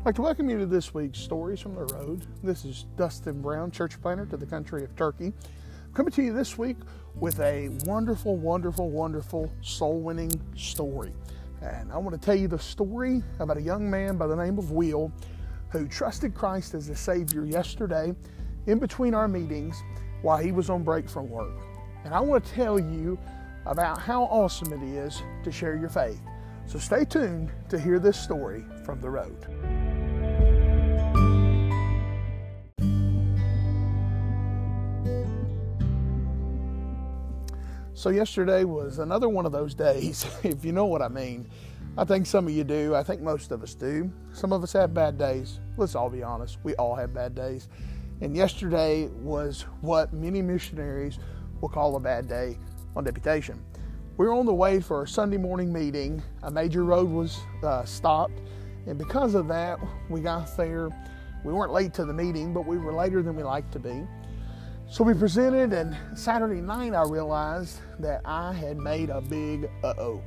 I'd like to welcome you to this week's Stories from the Road. This is Dustin Brown, church planter to the country of Turkey. coming to you this week with a wonderful, wonderful, wonderful soul winning story. And I want to tell you the story about a young man by the name of Will who trusted Christ as a Savior yesterday in between our meetings while he was on break from work. And I want to tell you about how awesome it is to share your faith. So stay tuned to hear this story from the road. So, yesterday was another one of those days, if you know what I mean. I think some of you do. I think most of us do. Some of us have bad days. Let's all be honest. We all have bad days. And yesterday was what many missionaries will call a bad day on deputation. We were on the way for a Sunday morning meeting. A major road was uh, stopped, and because of that, we got there. We weren't late to the meeting, but we were later than we liked to be. So we presented, and Saturday night I realized that I had made a big uh oh.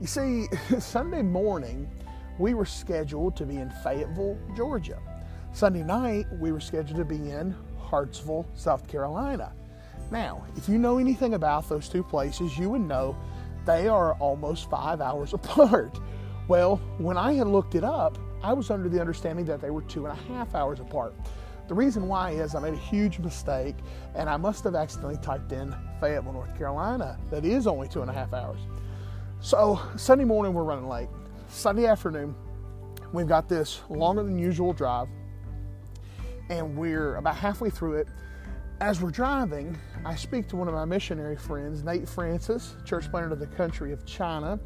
You see, Sunday morning we were scheduled to be in Fayetteville, Georgia. Sunday night we were scheduled to be in Hartsville, South Carolina. Now, if you know anything about those two places, you would know they are almost five hours apart. Well, when I had looked it up, I was under the understanding that they were two and a half hours apart. The reason why is I made a huge mistake and I must have accidentally typed in Fayetteville, North Carolina. That is only two and a half hours. So Sunday morning we're running late. Sunday afternoon we've got this longer than usual drive and we're about halfway through it. As we're driving, I speak to one of my missionary friends, Nate Francis, church planter to the country of China,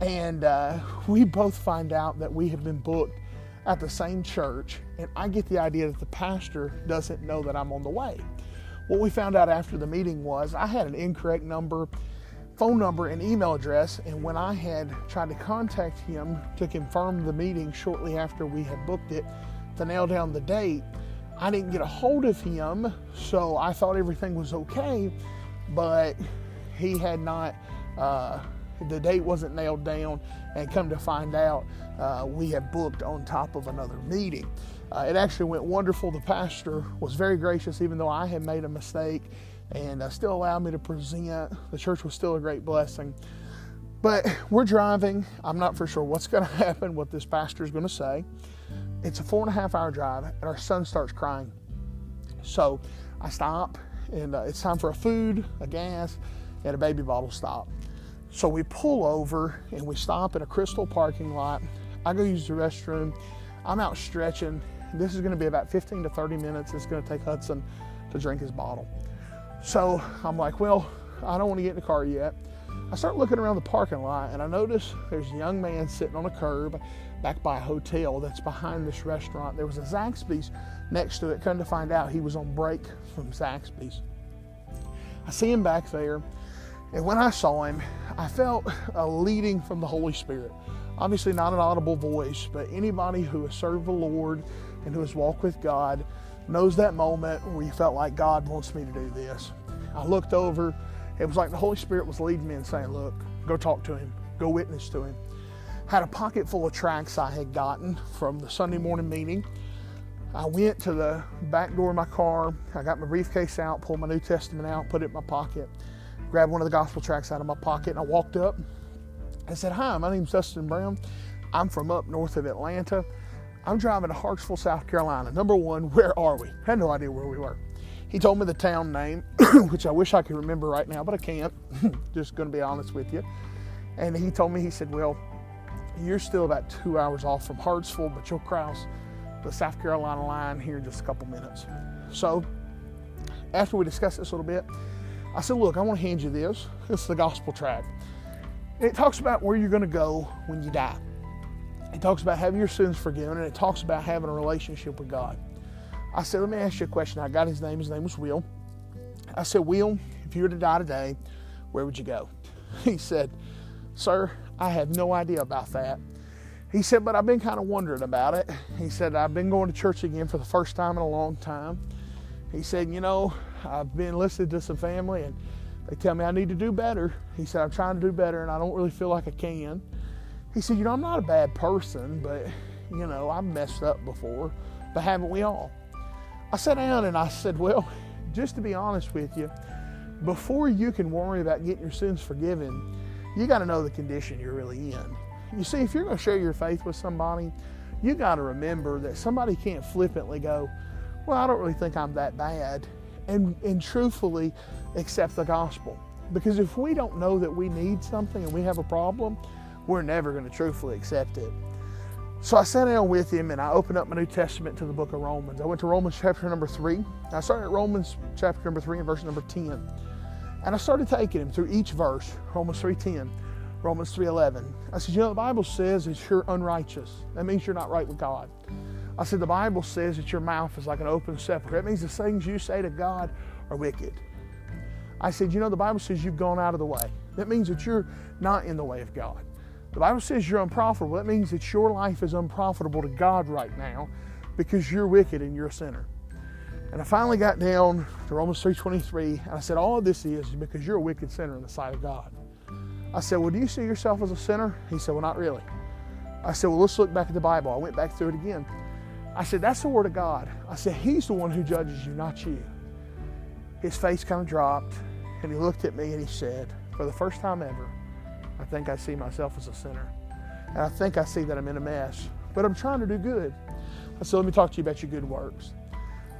and uh, we both find out that we have been booked at the same church, and I get the idea that the pastor doesn't know that I'm on the way. What we found out after the meeting was I had an incorrect number, phone number, and email address, and when I had tried to contact him to confirm the meeting shortly after we had booked it to nail down the date, I didn't get a hold of him, so I thought everything was okay, but he had not. Uh, the date wasn't nailed down, and come to find out, uh, we had booked on top of another meeting. Uh, it actually went wonderful. The pastor was very gracious, even though I had made a mistake, and uh, still allowed me to present. The church was still a great blessing. But we're driving. I'm not for sure what's going to happen, what this pastor is going to say. It's a four and a half hour drive, and our son starts crying. So I stop, and uh, it's time for a food, a gas, and a baby bottle stop. So we pull over and we stop at a Krystal parking lot. I go use the restroom. I'm out stretching. This is going to be about 15 to 30 minutes. It's going to take Hudson to drink his bottle. So I'm like, well, I don't want to get in the car yet. I start looking around the parking lot and I notice there's a young man sitting on a curb back by a hotel that's behind this restaurant. There was a Zaxby's next to it. Come to find out he was on break from Zaxby's. I see him back there, and when I saw him, I felt a leading from the Holy Spirit. Obviously, not an audible voice, but anybody who has served the Lord and who has walked with God knows that moment where you felt like God wants me to do this. I looked over. It was like the Holy Spirit was leading me and saying, Look, go talk to him, go witness to him. Had a pocket full of tracts I had gotten from the Sunday morning meeting. I went to the back door of my car. I got my briefcase out, pulled my New Testament out, put it in my pocket grabbed one of the gospel tracts out of my pocket, and I walked up. And said, Hi, my name's Dustin Brown. I'm from up north of Atlanta. I'm driving to Hartsville, South Carolina. Number one, where are we? I had no idea where we were. He told me the town name, which I wish I could remember right now, but I can't. Just going to be honest with you. And he told me, he said, Well, you're still about two hours off from Hartsville, but you'll cross the South Carolina line here in just a couple minutes. So, after we discussed this a little bit, I said, Look, I want to hand you this. Is the gospel tract. it talks about where you're going to go when you die. It talks about having your sins forgiven, and it talks about having a relationship with God. I said, Let me ask you a question. I got his name. His name was Will. I said, Will, if you were to die today, where would you go? He said, Sir, I have no idea about that. He said, But I've been kind of wondering about it. He said, I've been going to church again for the first time in a long time. He said, You know, I've been listening to some family and they tell me I need to do better. He said, I'm trying to do better and I don't really feel like I can. He said, You know, I'm not a bad person, but You know, I've messed up before, but haven't we all? I sat down and I said, Well, just to be honest with you, before you can worry about getting your sins forgiven, you got to know the condition you're really in. You see, if you're going to share your faith with somebody, you got to remember that somebody can't flippantly go, Well, I don't really think I'm that bad, and, and truthfully accept the gospel. Because if we don't know that we need something and we have a problem, we're never going to truthfully accept it. So I sat down with him and I opened up my New Testament to the book of Romans. I went to Romans chapter number three. I started at Romans chapter number three and verse number 10. And I started taking him through each verse, Romans 3.10, Romans 3.11. I said, you know, the Bible says that you're unrighteous. That means you're not right with God. I said, the Bible says that your mouth is like an open sepulchre. That means the things you say to God are wicked. I said, you know, the Bible says you've gone out of the way. That means that you're not in the way of God. The Bible says you're unprofitable. That means that your life is unprofitable to God right now because you're wicked and you're a sinner. And I finally got down to Romans 3.23, and I said, all of this is because you're a wicked sinner in the sight of God. I said, well, do you see yourself as a sinner? He said, well, not really. I said, well, let's look back at the Bible. I went back through it again. I said, that's the Word of God. I said, He's the one who judges you, not you. His face kind of dropped, and he looked at me and he said, for the first time ever, I think I see myself as a sinner. And I think I see that I'm in a mess, but I'm trying to do good. I said, let me talk to you about your good works.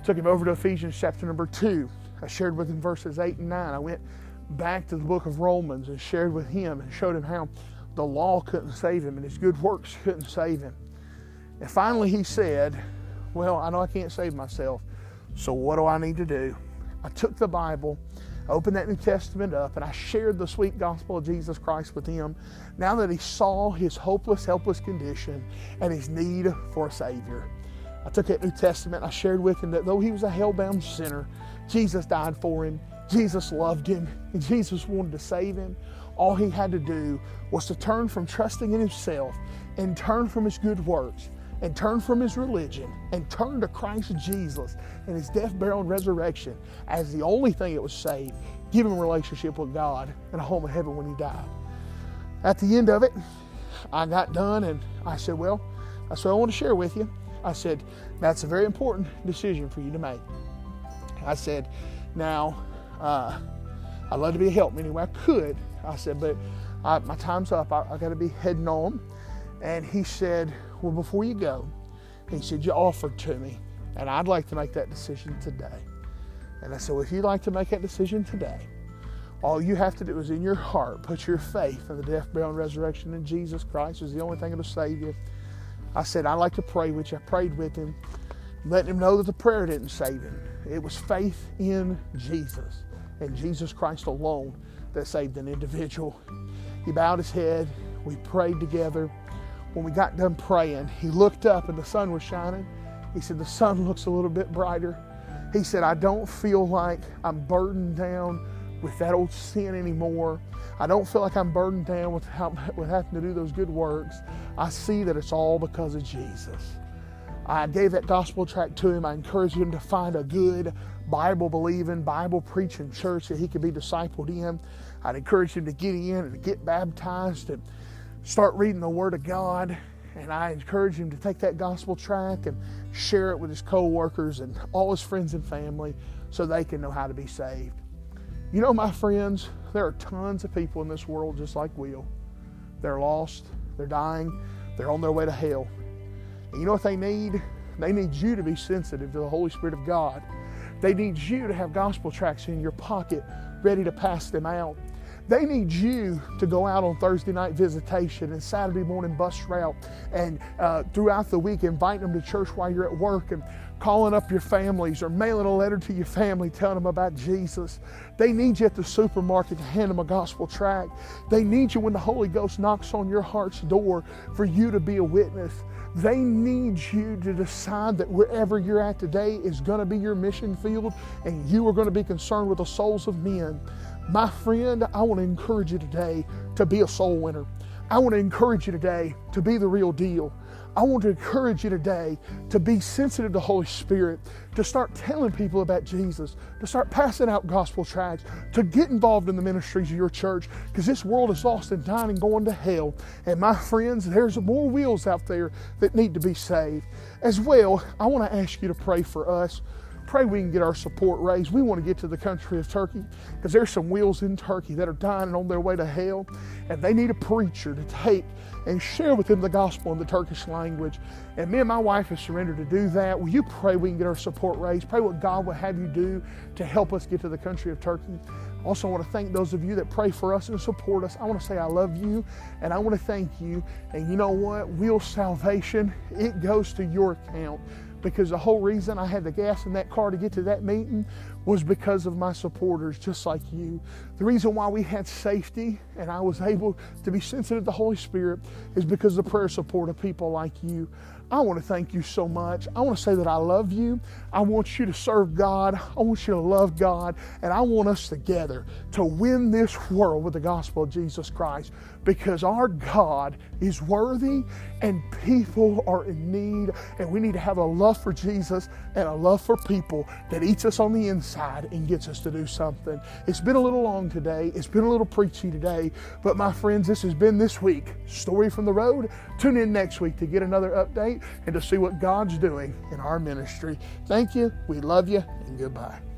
Took him over to Ephesians chapter number two. I shared with him verses eight and nine. I went back to the book of Romans and shared with him and showed him how the law couldn't save him and his good works couldn't save him. And finally he said, Well, I know I can't save myself, so what do I need to do? I took the Bible opened that New Testament up and I shared the sweet gospel of Jesus Christ with him now that he saw his hopeless, helpless condition and his need for a Savior. I took that New Testament, I shared with him that though he was a hell-bound sinner, Jesus died for him, Jesus loved him, and Jesus wanted to save him. All he had to do was to turn from trusting in himself and turn from his good works and turn from his religion and turn to Christ Jesus and his death, burial, and resurrection as the only thing that was saved, give him a relationship with God and a home in heaven when he died. At the end of it, I got done and I said, Well, that's what I want to share with you. I said, That's a very important decision for you to make. I said, Now, uh, I'd love to be a help anyway I could. I said, But I, my time's up. I, I got to be heading on. And he said, Well, before you go, he said, You offered to me, and I'd like to make that decision today. And I said, Well, if you'd like to make that decision today, all you have to do is in your heart put your faith in the death, burial, and resurrection in Jesus Christ is the only thing that'll save you. I said, I'd like to pray with you. I prayed with him, letting him know that the prayer didn't save him. It was faith in Jesus and Jesus Christ alone that saved an individual. He bowed his head. We prayed together when we got done praying, he looked up and the sun was shining. He said, The sun looks a little bit brighter. He said, I don't feel like I'm burdened down with that old sin anymore. I don't feel like I'm burdened down with, how, with having to do those good works. I see that it's all because of Jesus. I gave that gospel tract to him. I encouraged him to find a good Bible believing, Bible preaching church that he could be discipled in. I'd encourage him to get in and get baptized and start reading the Word of God. And I encourage him to take that gospel tract and share it with his co-workers and all his friends and family so they can know how to be saved. You know, my friends, there are tons of people in this world just like Will. They're lost, they're dying, they're on their way to hell. And you know what they need? They need you to be sensitive to the Holy Spirit of God. They need you to have gospel tracts in your pocket ready to pass them out. They need you to go out on Thursday night visitation and Saturday morning bus route and uh, throughout the week invite them to church while you're at work and calling up your families or mailing a letter to your family telling them about Jesus. They need you at the supermarket to hand them a gospel tract. They need you when the Holy Ghost knocks on your heart's door for you to be a witness. They need you to decide that wherever you're at today is going to be your mission field and you are going to be concerned with the souls of men. My friend, I want to encourage you today to be a soul winner. I want to encourage you today to be the real deal. I want to encourage you today to be sensitive to Holy Spirit, to start telling people about Jesus, to start passing out gospel tracts, to get involved in the ministries of your church, because this world is lost and dying and going to hell. And my friends, there's more Wills out there that need to be saved. As well, I want to ask you to pray for us pray we can get our support raised. We want to get to the country of Turkey because there's some Wills in Turkey that are dying on their way to hell, and they need a preacher to take and share with them the gospel in the Turkish language. And me and my wife have surrendered to do that. Will you pray we can get our support raised? Pray what God will have you do to help us get to the country of Turkey. Also, I want to thank those of you that pray for us and support us. I want to say I love you and I want to thank you. And you know what? Will's salvation, it goes to your account because the whole reason I had the gas in that car to get to that meeting was because of my supporters, just like you. The reason why we had safety and I was able to be sensitive to the Holy Spirit is because of the prayer support of people like you. I want to thank you so much. I want to say that I love you. I want you to serve God. I want you to love God. And I want us together to win this world with the gospel of Jesus Christ because our God is worthy and people are in need. And we need to have a love for Jesus and a love for people that eats us on the inside and gets us to do something. It's been a little long today. It's been a little preachy today. But my friends, this has been this week. Story from the road. Tune in next week to get another update and to see what God's doing in our ministry. Thank you. We love you and goodbye.